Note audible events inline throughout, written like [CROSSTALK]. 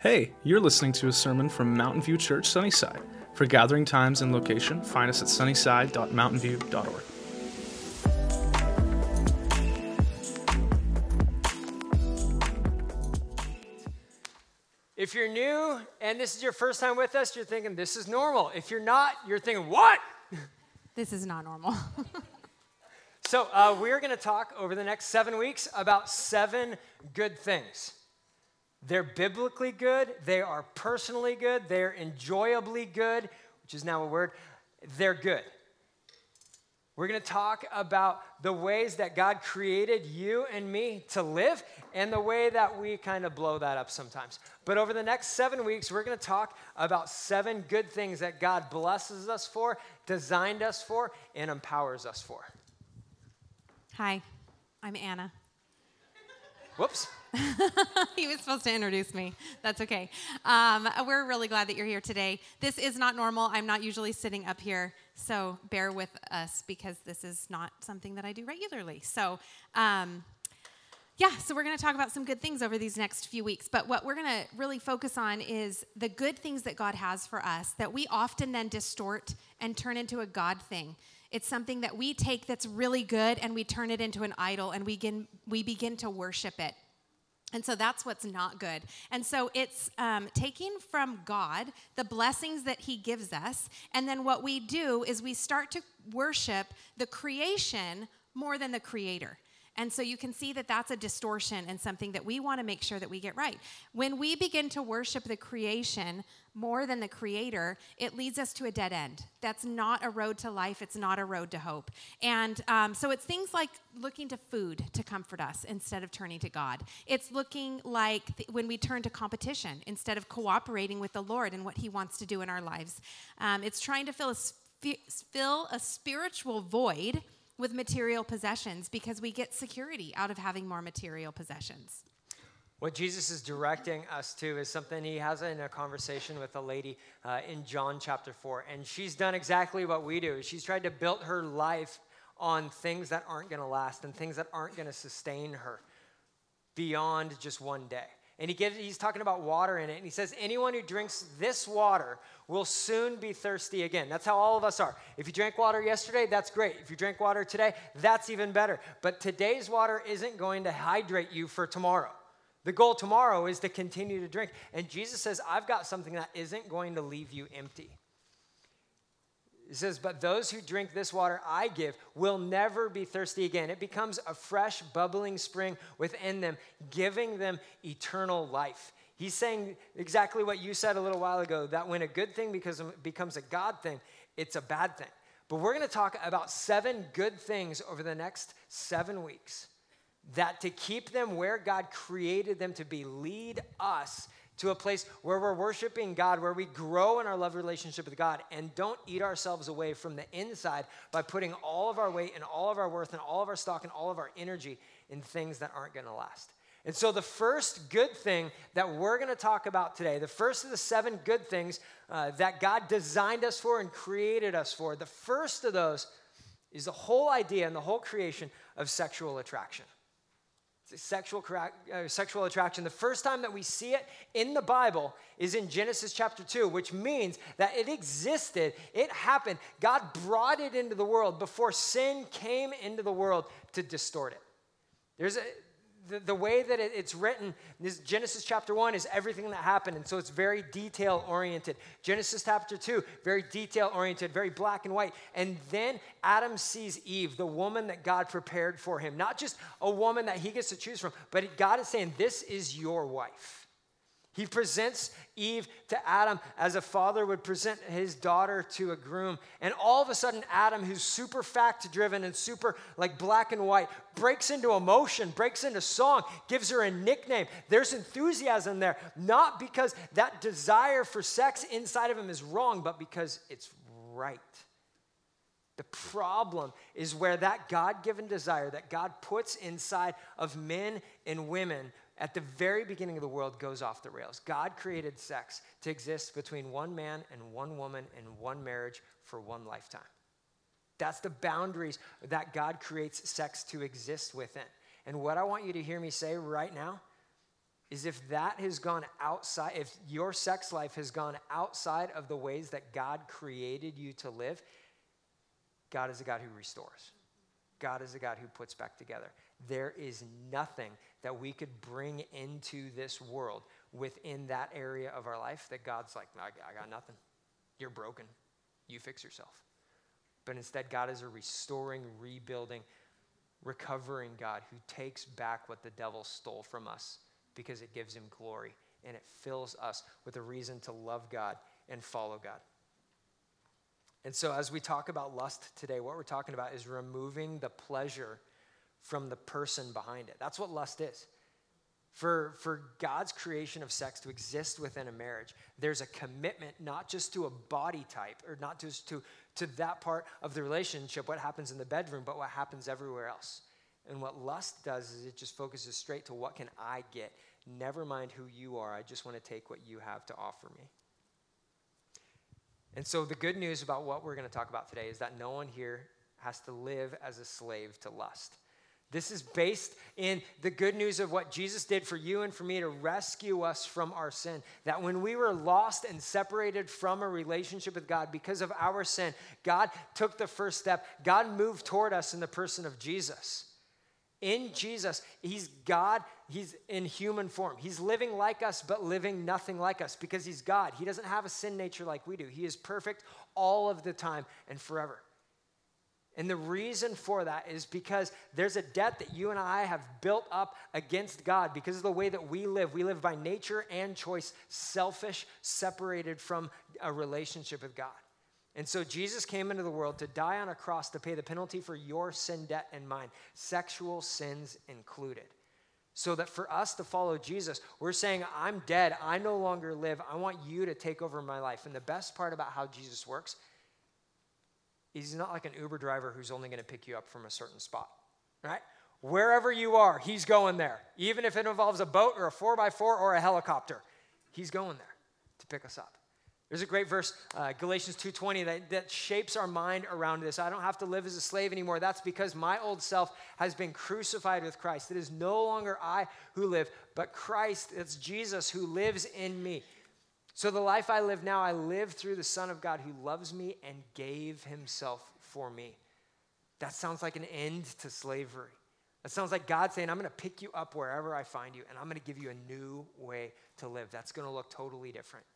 Hey, you're listening to a sermon from Mountain View Church Sunnyside. For gathering times and location, find us at sunnyside.mountainview.org. If you're new and this is your first time with us, you're thinking this is normal. If you're not, you're thinking what? [LAUGHS] This is not normal. [LAUGHS] So, uh, we're going to talk over the next seven weeks about seven good things. They're biblically good, they are personally good, they're enjoyably good, which is now a word. They're good. We're going to talk about the ways that God created you and me to live and the way that we kind of blow that up sometimes. But over the next seven weeks, we're going to talk about seven good things that God blesses us for, designed us for, and empowers us for. Hi, I'm Anna. Whoops. [LAUGHS] he was supposed to introduce me. That's okay. Um, we're really glad that you're here today. This is not normal. I'm not usually sitting up here, so bear with us because this is not something that I do regularly. So, um, yeah, so we're going to talk about some good things over these next few weeks. But what we're going to really focus on is the good things that God has for us that we often then distort and turn into a God thing. It's something that we take that's really good and we turn it into an idol and we begin, we begin to worship it. And so that's what's not good. And so it's um, taking from God the blessings that He gives us. And then what we do is we start to worship the creation more than the Creator. And so you can see that that's a distortion and something that we want to make sure that we get right. When we begin to worship the creation more than the creator, it leads us to a dead end. That's not a road to life, it's not a road to hope. And um, so it's things like looking to food to comfort us instead of turning to God. It's looking like th- when we turn to competition instead of cooperating with the Lord and what He wants to do in our lives. Um, it's trying to fill a, sp- fill a spiritual void with material possessions because we get security out of having more material possessions. What Jesus is directing us to is something he has in a conversation with a lady uh, in John chapter 4. And she's done exactly what we do. She's tried to build her life on things that aren't going to last and things that aren't going to sustain her beyond just one day. And he gives, he's talking about water in it. And he says, Anyone who drinks this water will soon be thirsty again. That's how all of us are. If you drank water yesterday, that's great. If you drank water today, that's even better. But today's water isn't going to hydrate you for tomorrow. The goal tomorrow is to continue to drink. And Jesus says, I've got something that isn't going to leave you empty. He says, But those who drink this water I give will never be thirsty again. It becomes a fresh, bubbling spring within them, giving them eternal life. He's saying exactly what you said a little while ago that when a good thing becomes, a God thing, it's a bad thing. But we're going to talk about seven good things over the next seven weeks that to keep them where God created them to be, lead us to a place where we're worshiping God, where we grow in our love relationship with God, and don't eat ourselves away from the inside by putting all of our weight and all of our worth and all of our stock and all of our energy in things that aren't going to last. And so, the first good thing that we're going to talk about today, the first of the seven good things uh, that God designed us for and created us for, the first of those is the whole idea and the whole creation of sexual attraction sexual, uh, sexual attraction. The first time that we see it in the Bible is in Genesis chapter 2, which means that it existed, it happened. God brought it into the world before sin came into the world to distort it. There's a, the, the way that it, it's written, this Genesis chapter 1 is everything that happened, and so it's very detail oriented. Genesis chapter 2, very detail oriented, very black and white. And then Adam sees Eve, the woman that God prepared for him. Not just a woman that he gets to choose from, but God is saying, This is your wife. He presents Eve to Adam as a father would present his daughter to a groom. And all of a sudden, Adam, who's super fact driven and super like black and white, breaks into emotion, breaks into song, gives her a nickname. There's enthusiasm there, not because that desire for sex inside of him is wrong, but because it's right. The problem is where that God given desire that God puts inside of men and women at the very beginning of the world goes off the rails. God created sex to exist between one man and one woman in one marriage for one lifetime. That's the boundaries that God creates sex to exist within. And what I want you to hear me say right now is if that has gone outside, if your sex life has gone outside of the ways that God created you to live, God is a God who restores. God is a God who puts back together. There is nothing that we could bring into this world within that area of our life that God's like, I, I got nothing. You're broken. You fix yourself. But instead, God is a restoring, rebuilding, recovering God who takes back what the devil stole from us because it gives him glory and it fills us with a reason to love God and follow God. And so, as we talk about lust today, what we're talking about is removing the pleasure from the person behind it. That's what lust is. For, for God's creation of sex to exist within a marriage, there's a commitment not just to a body type or not just to, to that part of the relationship, what happens in the bedroom, but what happens everywhere else. And what lust does is it just focuses straight to what can I get? Never mind who you are. I just want to take what you have to offer me. And so, the good news about what we're going to talk about today is that no one here has to live as a slave to lust. This is based in the good news of what Jesus did for you and for me to rescue us from our sin. That when we were lost and separated from a relationship with God because of our sin, God took the first step. God moved toward us in the person of Jesus. In Jesus, He's God, He's in human form. He's living like us, but living nothing like us because He's God. He doesn't have a sin nature like we do. He is perfect all of the time and forever. And the reason for that is because there's a debt that you and I have built up against God because of the way that we live. We live by nature and choice, selfish, separated from a relationship with God. And so Jesus came into the world to die on a cross to pay the penalty for your sin debt and mine, sexual sins included. So that for us to follow Jesus, we're saying, I'm dead. I no longer live. I want you to take over my life. And the best part about how Jesus works He's not like an Uber driver who's only going to pick you up from a certain spot, right? Wherever you are, he's going there. Even if it involves a boat or a 4x4 or a helicopter, he's going there to pick us up. There's a great verse, uh, Galatians 2.20, that, that shapes our mind around this. I don't have to live as a slave anymore. That's because my old self has been crucified with Christ. It is no longer I who live, but Christ, it's Jesus who lives in me. So the life I live now, I live through the Son of God who loves me and gave himself for me. That sounds like an end to slavery. That sounds like God saying, I'm going to pick you up wherever I find you, and I'm going to give you a new way to live. That's going to look totally different.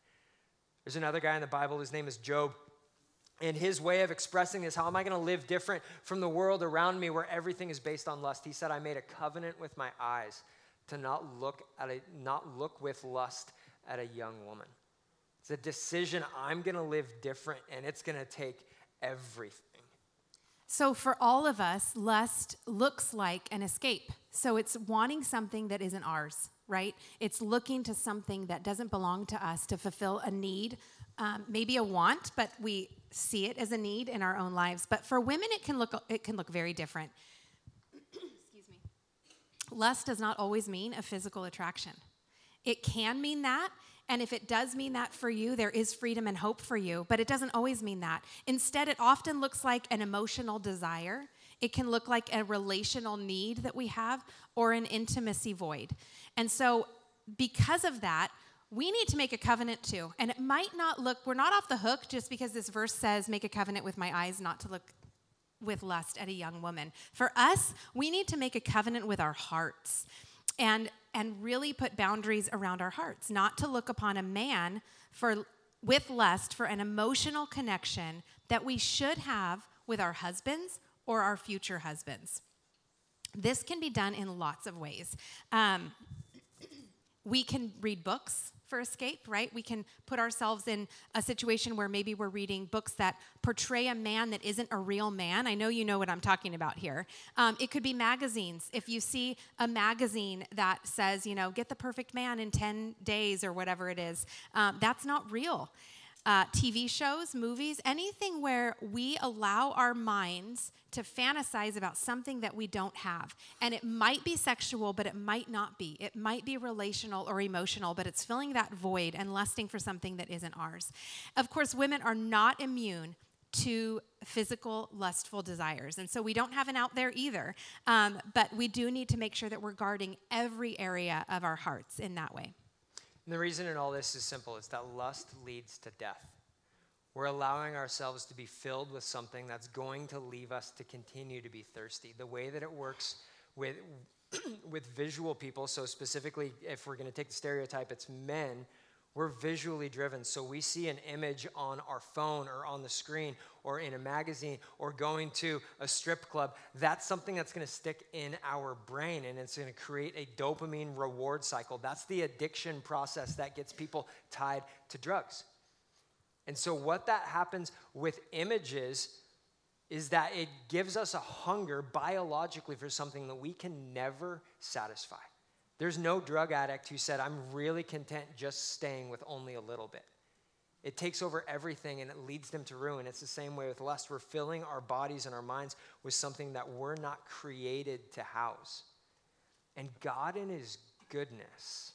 There's another guy in the Bible, his name is Job. And his way of expressing this, how am I going to live different from the world around me where everything is based on lust? He said, I made a covenant with my eyes to not look at a, not look with lust at a young woman. It's a decision I'm going to live different, and it's going to take everything. So, for all of us, lust looks like an escape. So, it's wanting something that isn't ours, right? It's looking to something that doesn't belong to us to fulfill a need, um, maybe a want, but we see it as a need in our own lives. But for women, it can look it can look very different. Excuse me. Lust does not always mean a physical attraction. It can mean that, and if it does mean that for you, there is freedom and hope for you, but it doesn't always mean that. Instead, it often looks like an emotional desire. It can look like a relational need that we have or an intimacy void. And so, because of that, we need to make a covenant too. And it might not look, we're not off the hook just because this verse says, make a covenant with my eyes not to look with lust at a young woman. For us, we need to make a covenant with our hearts and and really put boundaries around our hearts, not to look upon a man for with lust for an emotional connection that we should have with our husbands or our future husbands. This can be done in lots of ways. Um, we can read books for escape, right? We can put ourselves in a situation where maybe we're reading books that portray a man that isn't a real man. I know you know what I'm talking about here. Um, it could be magazines. If you see a magazine that says, you know, get the perfect man in 10 days or whatever it is, um, that's not real. Uh, TV shows, movies, anything where we allow our minds to fantasize about something that we don't have. And it might be sexual, but it might not be. It might be relational or emotional, but it's filling that void and lusting for something that isn't ours. Of course, women are not immune to physical, lustful desires. And so we don't have an out there either. Um, but we do need to make sure that we're guarding every area of our hearts in that way. And the reason in all this is simple it's that lust leads to death. We're allowing ourselves to be filled with something that's going to leave us to continue to be thirsty. The way that it works with, [CLEARS THROAT] with visual people, so specifically, if we're going to take the stereotype, it's men we're visually driven, so we see an image on our phone or on the screen or in a magazine or going to a strip club. That's something that's going to stick in our brain and it's going to create a dopamine reward cycle. That's the addiction process that gets people tied to drugs. And so, what that happens with images is that it gives us a hunger biologically for something that we can never satisfy. There's no drug addict who said, I'm really content just staying with only a little bit. It takes over everything and it leads them to ruin. It's the same way with lust. We're filling our bodies and our minds with something that we're not created to house. And God, in His goodness,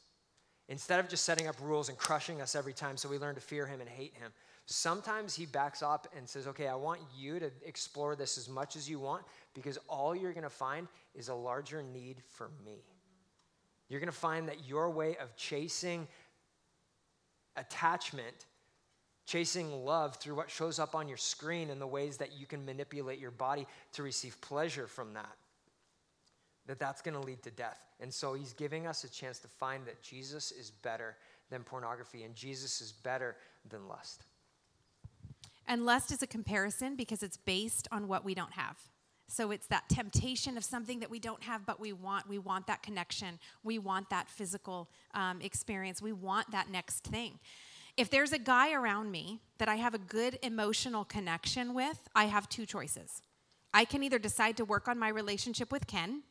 instead of just setting up rules and crushing us every time so we learn to fear Him and hate Him, sometimes He backs up and says, Okay, I want you to explore this as much as you want because all you're going to find is a larger need for me. You're going to find that your way of chasing attachment, chasing love through what shows up on your screen and the ways that you can manipulate your body to receive pleasure from that, that that's going to lead to death. And so he's giving us a chance to find that Jesus is better than pornography and Jesus is better than lust. And lust is a comparison because it's based on what we don't have. So it's that temptation of something that we don't have, but we want. We want that connection. We want that physical um, experience. We want that next thing. If there's a guy around me that I have a good emotional connection with, I have two choices. I can either decide to work on my relationship with Ken,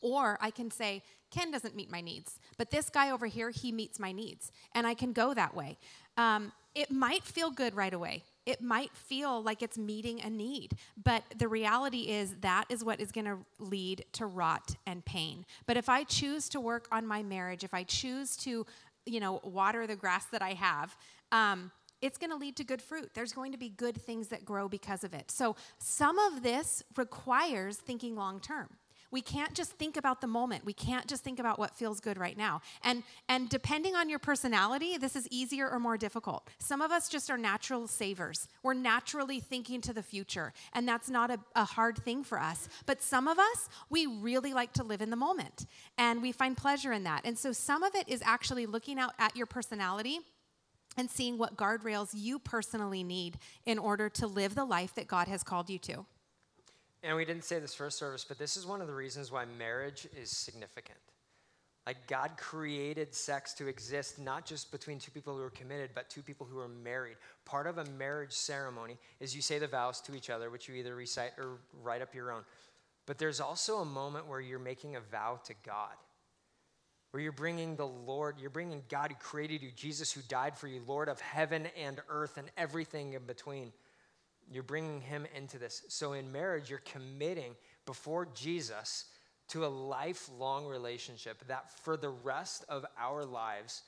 or I can say, Ken doesn't meet my needs, but this guy over here, he meets my needs. And I can go that way. Um, it might feel good right away it might feel like it's meeting a need, but the reality is that is what is going to lead to rot and pain. But if I choose to work on my marriage, if I choose to, you know, water the grass that I have, um, it's going to lead to good fruit. There's going to be good things that grow because of it. So some of this requires thinking long term. We can't just think about the moment. We can't just think about what feels good right now. And and depending on your personality, this is easier or more difficult. Some of us just are natural savers. We're naturally thinking to the future, and that's not a, a hard thing for us. But some of us, we really like to live in the moment, and we find pleasure in that. And so some of it is actually looking out at your personality and seeing what guardrails you personally need in order to live the life that God has called you to and we didn't say this first service, but this is one of the reasons why marriage is significant. Like God created sex to exist not just between two people who are committed, but two people who are married. Part of a marriage ceremony is you say the vows to each other, which you either recite or write up your own. But there's also a moment where you're making a vow to God, where you're bringing the Lord, you're bringing God who created you, Jesus who died for you, Lord of heaven and earth and everything in between you're bringing him into this. So in marriage, you're committing before Jesus to a lifelong relationship that for the rest of our lives,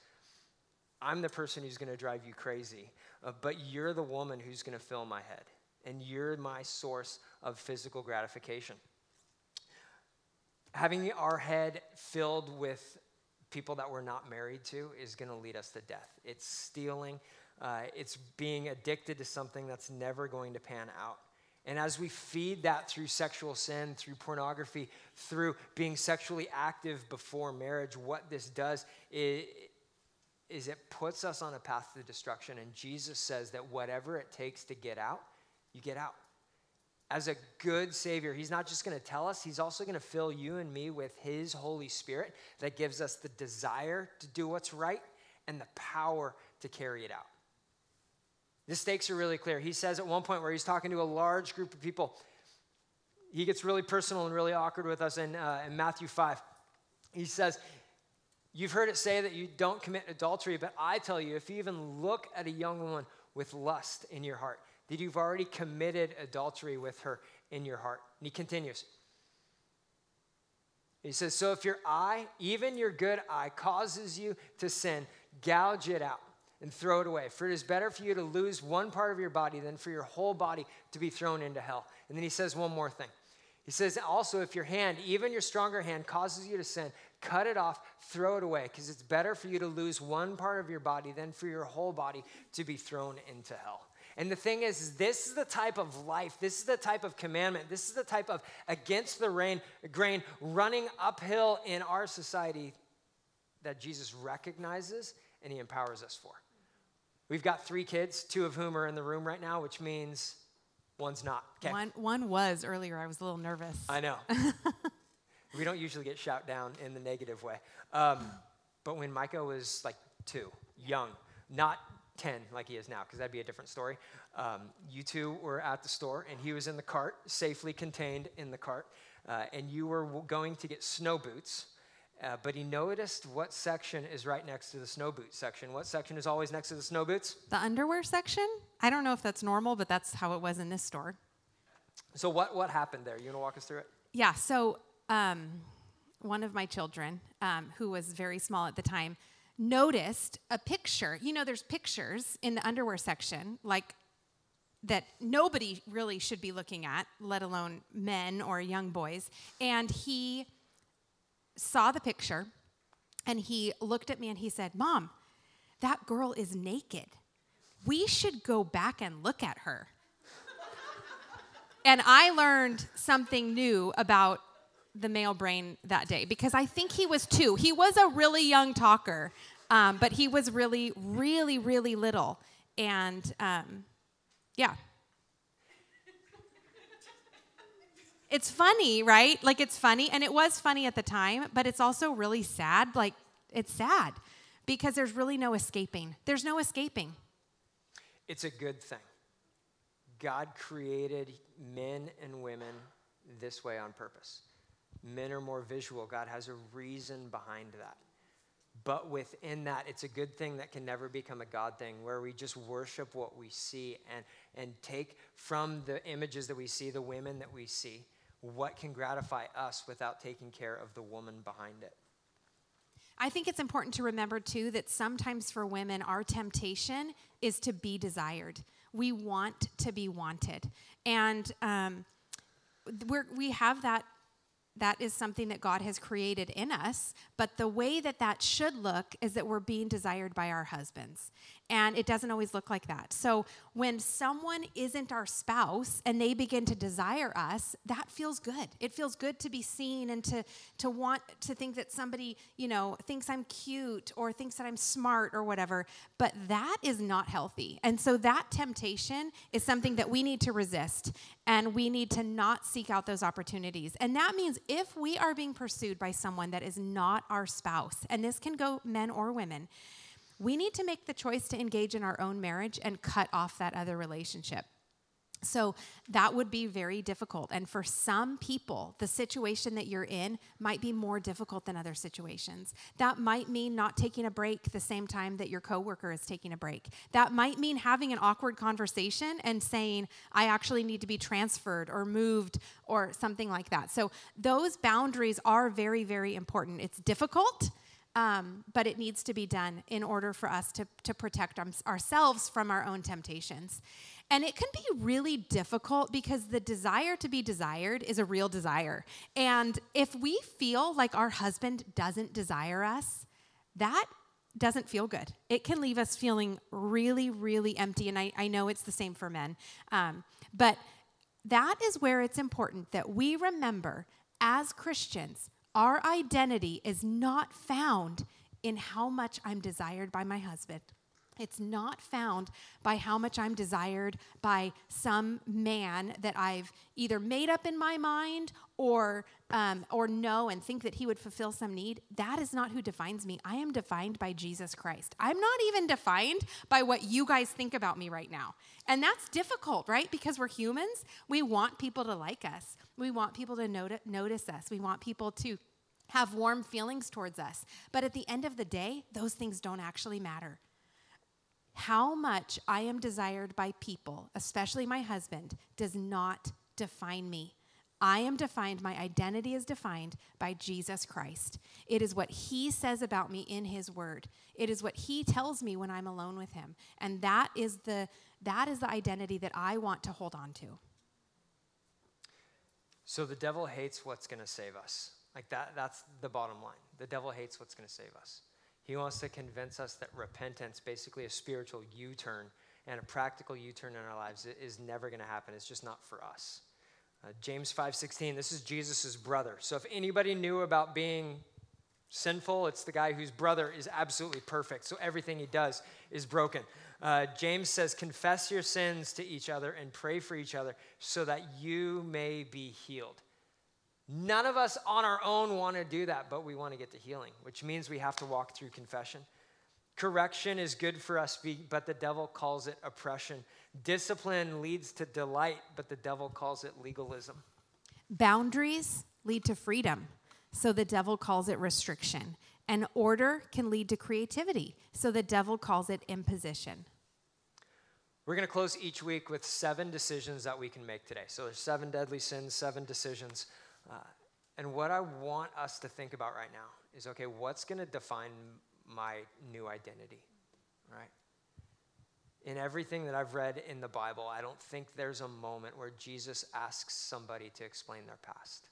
I'm the person who's going to drive you crazy, uh, but you're the woman who's going to fill my head, and you're my source of physical gratification. Having our head filled with people that we're not married to is going to lead us to death. It's stealing, uh, it's being addicted to something that's never going to pan out. And as we feed that through sexual sin, through pornography, through being sexually active before marriage, what this does is, is it puts us on a path to destruction. And Jesus says that whatever it takes to get out, you get out. As a good Savior, He's not just going to tell us, He's also going to fill you and me with His Holy Spirit that gives us the desire to do what's right and the power to carry it out. The stakes are really clear. He says at one point where he's talking to a large group of people, he gets really personal and really awkward with us in, uh, in Matthew 5. He says, You've heard it say that you don't commit adultery, but I tell you, if you even look at a young woman with lust in your heart, that you've already committed adultery with her in your heart. And he continues. He says, So if your eye, even your good eye, causes you to sin, gouge it out and throw it away. For it is better for you to lose one part of your body than for your whole body to be thrown into hell. And then he says one more thing. He says, also, if your hand, even your stronger hand, causes you to sin, cut it off, throw it away, because it's better for you to lose one part of your body than for your whole body to be thrown into hell. And the thing is, this is the type of life, this is the type of commandment, this is the type of against the rain, grain, running uphill in our society that Jesus recognizes and he empowers us for. We've got three kids, two of whom are in the room right now, which means one's not. Okay. One, one was earlier. I was a little nervous. I know. [LAUGHS] we don't usually get shout down in the negative way. Um, but when Micah was like two, young, not 10 like he is now, because that'd be a different story, um, you two were at the store and he was in the cart, safely contained in the cart, uh, and you were going to get snow boots uh, but he noticed what section is right next to the snow boot section. What section is always next to the snow boots? The underwear section? I don't know if that's normal, but that's how it was in this store. So, what, what happened there? You want to walk us through it? Yeah, so um, one of my children, um, who was very small at the time, noticed a picture. You know, there's pictures in the underwear section, like that nobody really should be looking at, let alone men or young boys. And he saw the picture and he looked at me and he said, Mom, that girl is naked. We should go back and look at her. and I learned something new about the male brain that day because I think he was two. He was a really young talker, um, but he was really, really, really little. And um, yeah, it's funny, right? Like it's funny, and it was funny at the time, but it's also really sad. Like it's sad because there's really no escaping. There's no escaping. It's a good thing. God created men and women this way on purpose. Men are more visual. God has a reason behind that. But within that, it's a good thing that can never become a God thing where we just worship what we see and, and take from the images that we see, the women that we see, what can gratify us without taking care of the woman behind it. I think it's important to remember, too, that sometimes for women, our temptation is to be desired. We want to be wanted. And um, we we have that that is something that God has created in us. But the way that that should look is that we're being desired by our husbands. And it doesn't always look like that. So when someone isn't our spouse and they begin to desire us, that feels good. It feels good to be seen and to, to want to think that somebody, you know, thinks I'm cute or thinks that I'm smart or whatever. But that is not healthy. And so that temptation is something that we need to resist and we need to not seek out those opportunities. And that means if we are being pursued by someone that is not our spouse, and this can go men or women, we need to make the choice to engage in our own marriage and cut off that other relationship. So that would be very difficult. And for some people, the situation that you're in might be more difficult than other situations. That might mean not taking a break the same time that your coworker is taking a break. That might mean having an awkward conversation and saying, I actually need to be transferred or moved or something like that. So those boundaries are very, very important. It's difficult. Um, but it needs to be done in order for us to, to protect ourselves from our own temptations. And it can be really difficult because the desire to be desired is a real desire. And if we feel like our husband doesn't desire us, that doesn't feel good. It can leave us feeling really, really empty. And I, I know it's the same for men. Um, but that is where it's important that we remember as Christians our identity is not found in how much I'm desired by my husband. It's not found by how much I'm desired by some man that I've either made up in my mind or, um, or know and think that he would fulfill some need. That is not who defines me. I am defined by Jesus Christ. I'm not even defined by what you guys think about me right now. And that's difficult, right? Because we're humans. We want people to like us, we want people to not- notice us, we want people to have warm feelings towards us. But at the end of the day, those things don't actually matter. How much I am desired by people, especially my husband, does not define me. I am defined, my identity is defined by Jesus Christ. It is what he says about me in his word. It is what he tells me when I'm alone with him. And that is the that is the identity that I want to hold on to. So the devil hates what's going to save us. Like that that's the bottom line. The devil hates what's going to save us. He wants to convince us that repentance, basically a spiritual U-turn and a practical U-turn in our lives is never going to happen. It's just not for us. Uh, James 5:16, this is Jesus' brother. So if anybody knew about being sinful, it's the guy whose brother is absolutely perfect. So everything he does is broken. Uh, James says, Confess your sins to each other and pray for each other so that you may be healed. None of us on our own want to do that, but we want to get to healing, which means we have to walk through confession. Correction is good for us, but the devil calls it oppression. Discipline leads to delight, but the devil calls it legalism. Boundaries lead to freedom, so the devil calls it restriction. And order can lead to creativity, so the devil calls it imposition. We're going to close each week with seven decisions that we can make today. So there's seven deadly sins, seven decisions. Uh, and what I want us to think about right now is okay, what's going to define my new identity, right? In everything that I've read in the Bible, I don't think there's a moment where Jesus asks somebody to explain their past.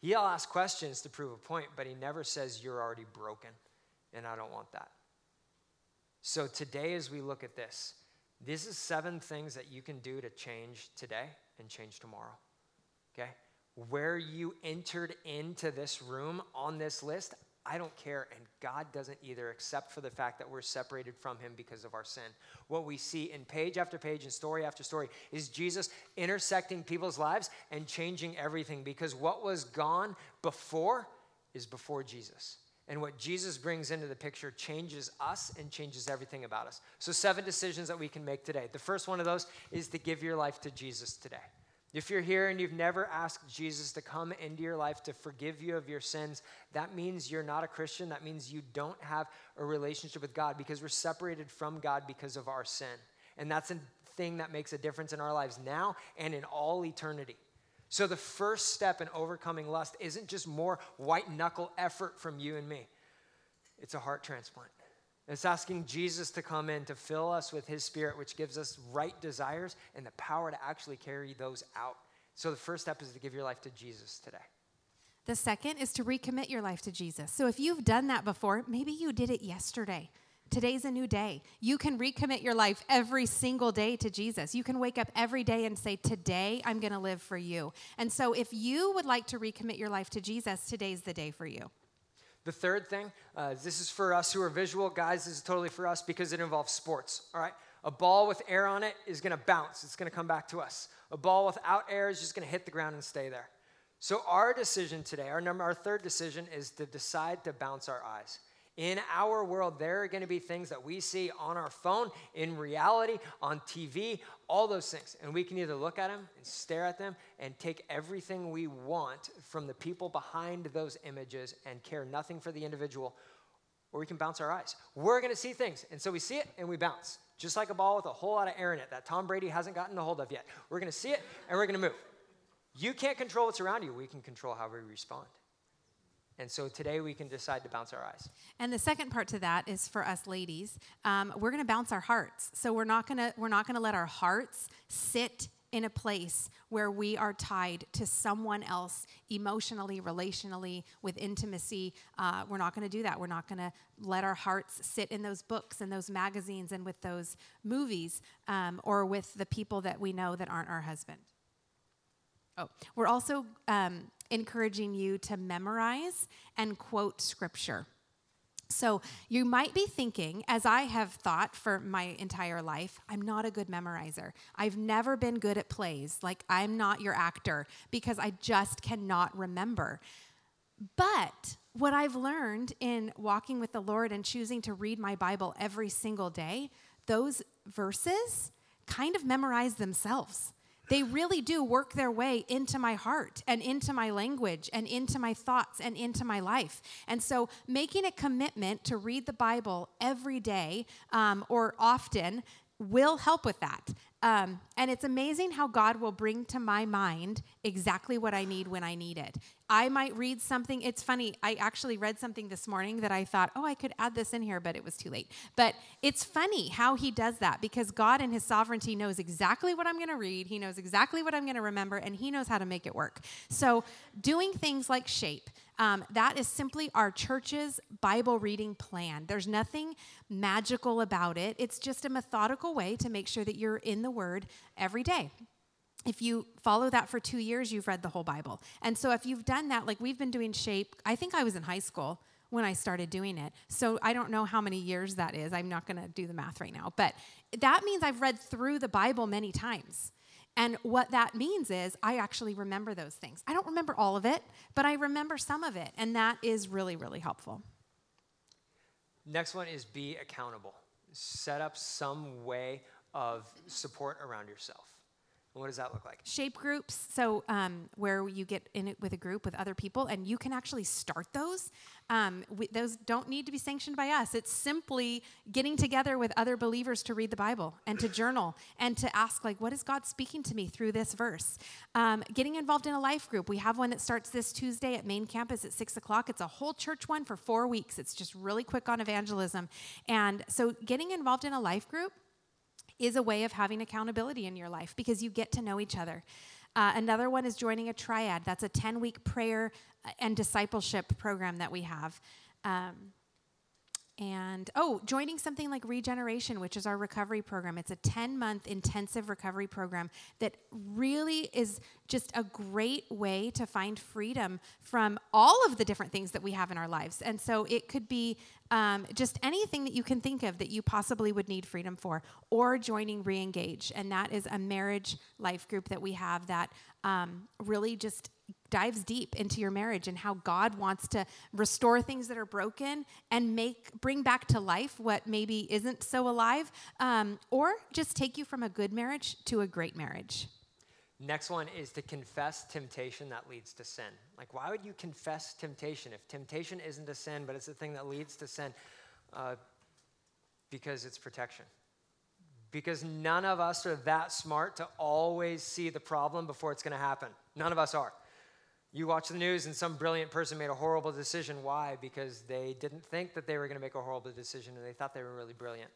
He'll ask questions to prove a point, but he never says, You're already broken, and I don't want that. So today, as we look at this, this is seven things that you can do to change today and change tomorrow. Okay? Where you entered into this room on this list, I don't care. And God doesn't either, except for the fact that we're separated from Him because of our sin. What we see in page after page and story after story is Jesus intersecting people's lives and changing everything because what was gone before is before Jesus. And what Jesus brings into the picture changes us and changes everything about us. So, seven decisions that we can make today. The first one of those is to give your life to Jesus today. If you're here and you've never asked Jesus to come into your life to forgive you of your sins, that means you're not a Christian. That means you don't have a relationship with God because we're separated from God because of our sin. And that's a thing that makes a difference in our lives now and in all eternity. So, the first step in overcoming lust isn't just more white knuckle effort from you and me, it's a heart transplant. It's asking Jesus to come in to fill us with his spirit, which gives us right desires and the power to actually carry those out. So the first step is to give your life to Jesus today. The second is to recommit your life to Jesus. So if you've done that before, maybe you did it yesterday. Today's a new day. You can recommit your life every single day to Jesus. You can wake up every day and say, Today I'm going to live for you. And so, if you would like to recommit your life to Jesus, today's the day for you. The third thing, uh, this is for us who are visual guys, this is totally for us because it involves sports, all right? A ball with air on it is gonna bounce, it's gonna come back to us. A ball without air is just gonna hit the ground and stay there. So, our decision today, our, number, our third decision is to decide to bounce our eyes. In our world, there are going to be things that we see on our phone, in reality, on TV, all those things. And we can either look at them and stare at them and take everything we want from the people behind those images and care nothing for the individual, or we can bounce our eyes. We're going to see things. And so we see it and we bounce, just like a ball with a whole lot of air in it that Tom Brady hasn't gotten a hold of yet. We're going to see it and we're going to move. You can't control what's around you, we can control how we respond. And so today we can decide to bounce our eyes. And the second part to that is for us ladies. Um, we're going to bounce our hearts. So we're not going to we're not going to let our hearts sit in a place where we are tied to someone else emotionally, relationally, with intimacy. Uh, we're not going to do that. We're not going to let our hearts sit in those books and those magazines and with those movies um, or with the people that we know that aren't our husband. Oh, we're also um, encouraging you to memorize and quote scripture. So, you might be thinking, as I have thought for my entire life, I'm not a good memorizer. I've never been good at plays. Like, I'm not your actor because I just cannot remember. But what I've learned in walking with the Lord and choosing to read my Bible every single day, those verses kind of memorize themselves they really do work their way into my heart and into my language and into my thoughts and into my life. And so, making a commitment to read the Bible every day um, or often will help with that. Um, and it's amazing how God will bring to my mind exactly what I need when I need it. I might read something. It's funny. I actually read something this morning that I thought, oh, I could add this in here, but it was too late. But it's funny how He does that because God, in His sovereignty, knows exactly what I'm going to read. He knows exactly what I'm going to remember, and He knows how to make it work. So, doing things like shape, um, that is simply our church's Bible reading plan. There's nothing magical about it. It's just a methodical way to make sure that you're in the Word every day. If you follow that for two years, you've read the whole Bible. And so, if you've done that, like we've been doing shape, I think I was in high school when I started doing it. So, I don't know how many years that is. I'm not going to do the math right now. But that means I've read through the Bible many times. And what that means is I actually remember those things. I don't remember all of it, but I remember some of it. And that is really, really helpful. Next one is be accountable. Set up some way of support around yourself. What does that look like? Shape groups, so um, where you get in it with a group with other people, and you can actually start those. Um, we, those don't need to be sanctioned by us. It's simply getting together with other believers to read the Bible and to journal and to ask, like, what is God speaking to me through this verse? Um, getting involved in a life group. We have one that starts this Tuesday at main campus at six o'clock. It's a whole church one for four weeks. It's just really quick on evangelism, and so getting involved in a life group is a way of having accountability in your life because you get to know each other. Uh, another one is joining a triad. That's a 10 week prayer uh, and discipleship program that we have. Um, and oh, joining something like Regeneration, which is our recovery program. It's a 10 month intensive recovery program that really is just a great way to find freedom from all of the different things that we have in our lives. And so it could be um, just anything that you can think of that you possibly would need freedom for, or joining Reengage. And that is a marriage life group that we have that um, really just dives deep into your marriage and how God wants to restore things that are broken and make bring back to life what maybe isn't so alive, um, or just take you from a good marriage to a great marriage. Next one is to confess temptation that leads to sin. Like, why would you confess temptation if temptation isn't a sin, but it's the thing that leads to sin? Uh, because it's protection. Because none of us are that smart to always see the problem before it's going to happen. None of us are. You watch the news and some brilliant person made a horrible decision. Why? Because they didn't think that they were going to make a horrible decision and they thought they were really brilliant.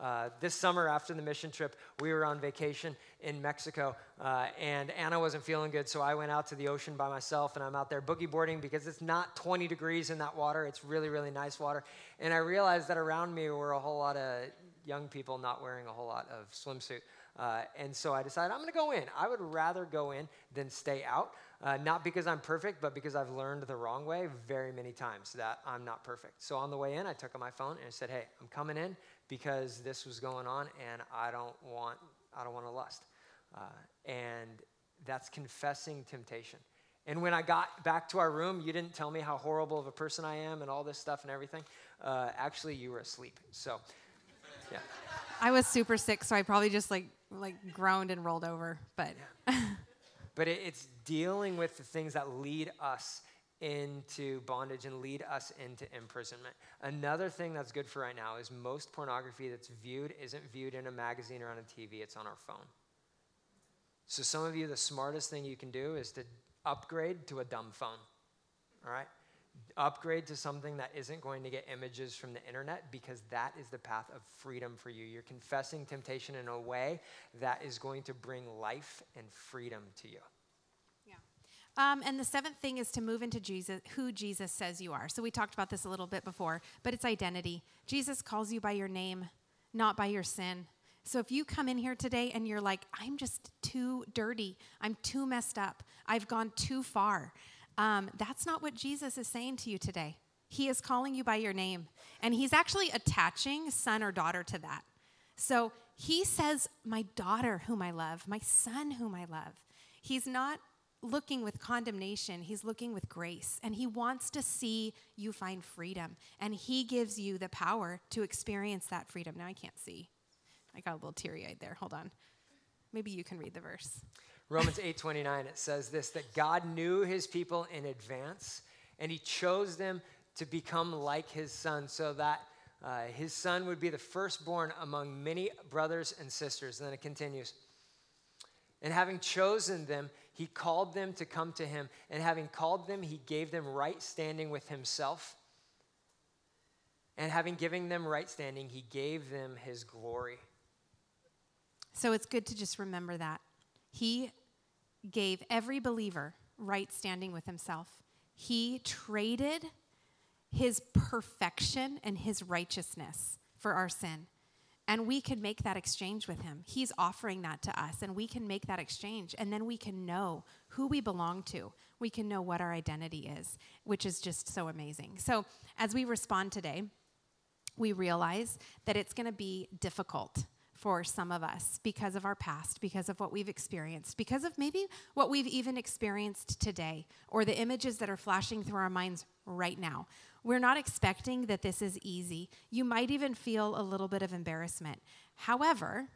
Uh, this summer, after the mission trip, we were on vacation in Mexico, uh, and Anna wasn't feeling good, so I went out to the ocean by myself, and I'm out there boogie boarding because it's not 20 degrees in that water. It's really, really nice water. And I realized that around me were a whole lot of young people not wearing a whole lot of swimsuit. Uh, and so I decided I'm going to go in. I would rather go in than stay out. Uh, not because I'm perfect, but because I've learned the wrong way very many times that I'm not perfect. So on the way in, I took out my phone and I said, "Hey, I'm coming in because this was going on, and I don't want I don't want to lust." Uh, and that's confessing temptation. And when I got back to our room, you didn't tell me how horrible of a person I am and all this stuff and everything. Uh, actually, you were asleep. So, yeah. I was super sick, so I probably just like like groaned and rolled over. But. Yeah. but it, it's dealing with the things that lead us into bondage and lead us into imprisonment. Another thing that's good for right now is most pornography that's viewed isn't viewed in a magazine or on a TV, it's on our phone. So, some of you, the smartest thing you can do is to upgrade to a dumb phone. All right? Upgrade to something that isn't going to get images from the internet because that is the path of freedom for you. You're confessing temptation in a way that is going to bring life and freedom to you. Um, and the seventh thing is to move into Jesus, who Jesus says you are. So we talked about this a little bit before, but it's identity. Jesus calls you by your name, not by your sin. So if you come in here today and you're like, I'm just too dirty, I'm too messed up, I've gone too far, um, that's not what Jesus is saying to you today. He is calling you by your name, and He's actually attaching son or daughter to that. So He says, My daughter, whom I love, my son, whom I love. He's not looking with condemnation, he's looking with grace. And he wants to see you find freedom. And he gives you the power to experience that freedom. Now I can't see. I got a little teary eyed there. Hold on. Maybe you can read the verse. Romans 8:29 it says this that God knew his people in advance and he chose them to become like his son so that Uh, his son would be the firstborn among many brothers and sisters. And then it continues. And having chosen them, he called them to come to him. And having called them, he gave them right standing with himself. And having given them right standing, he gave them his glory. So it's good to just remember that. He gave every believer right standing with himself. He traded his perfection and his righteousness for our sin. And we can make that exchange with him. He's offering that to us, and we can make that exchange. And then we can know who we belong to. We can know what our identity is, which is just so amazing. So, as we respond today, we realize that it's going to be difficult for some of us because of our past, because of what we've experienced, because of maybe what we've even experienced today, or the images that are flashing through our minds right now. We're not expecting that this is easy. You might even feel a little bit of embarrassment. However,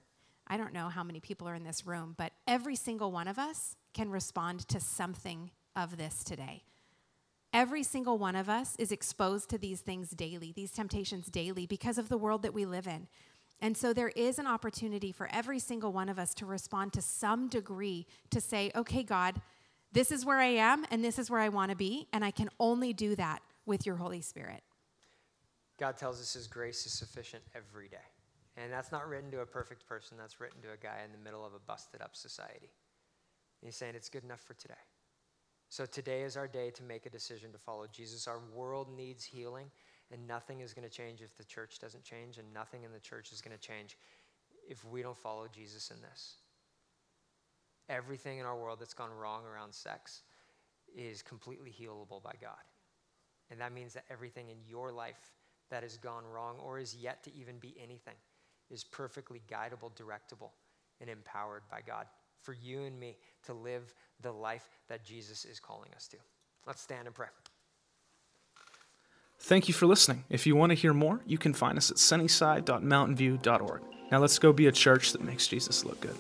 I don't know how many people are in this room, but every single one of us can respond to something of this today. Every single one of us is exposed to these things daily, these temptations daily, because of the world that we live in. And so there is an opportunity for every single one of us to respond to some degree to say, okay, God, this is where I am and this is where I want to be. And I can only do that with your Holy Spirit. God tells us his grace is sufficient every day. And that's not written to a perfect person, that's written to a guy in the middle of a busted up society. And he's saying it's good enough for today. So today is our day to make a decision to follow Jesus. Our world needs healing. And nothing is going to change if the church doesn't change, and nothing in the church is going to change if we don't follow Jesus in this. Everything in our world that's gone wrong around sex is completely healable by God. And that means that everything in your life that has gone wrong or is yet to even be anything is perfectly guidable, directable, and empowered by God for you and me to live the life that Jesus is calling us to. Let's stand and pray. Thank you for listening. If you want to hear more, you can find us at sunnyside.mountainview.org. Now let's go be a church that makes Jesus look good.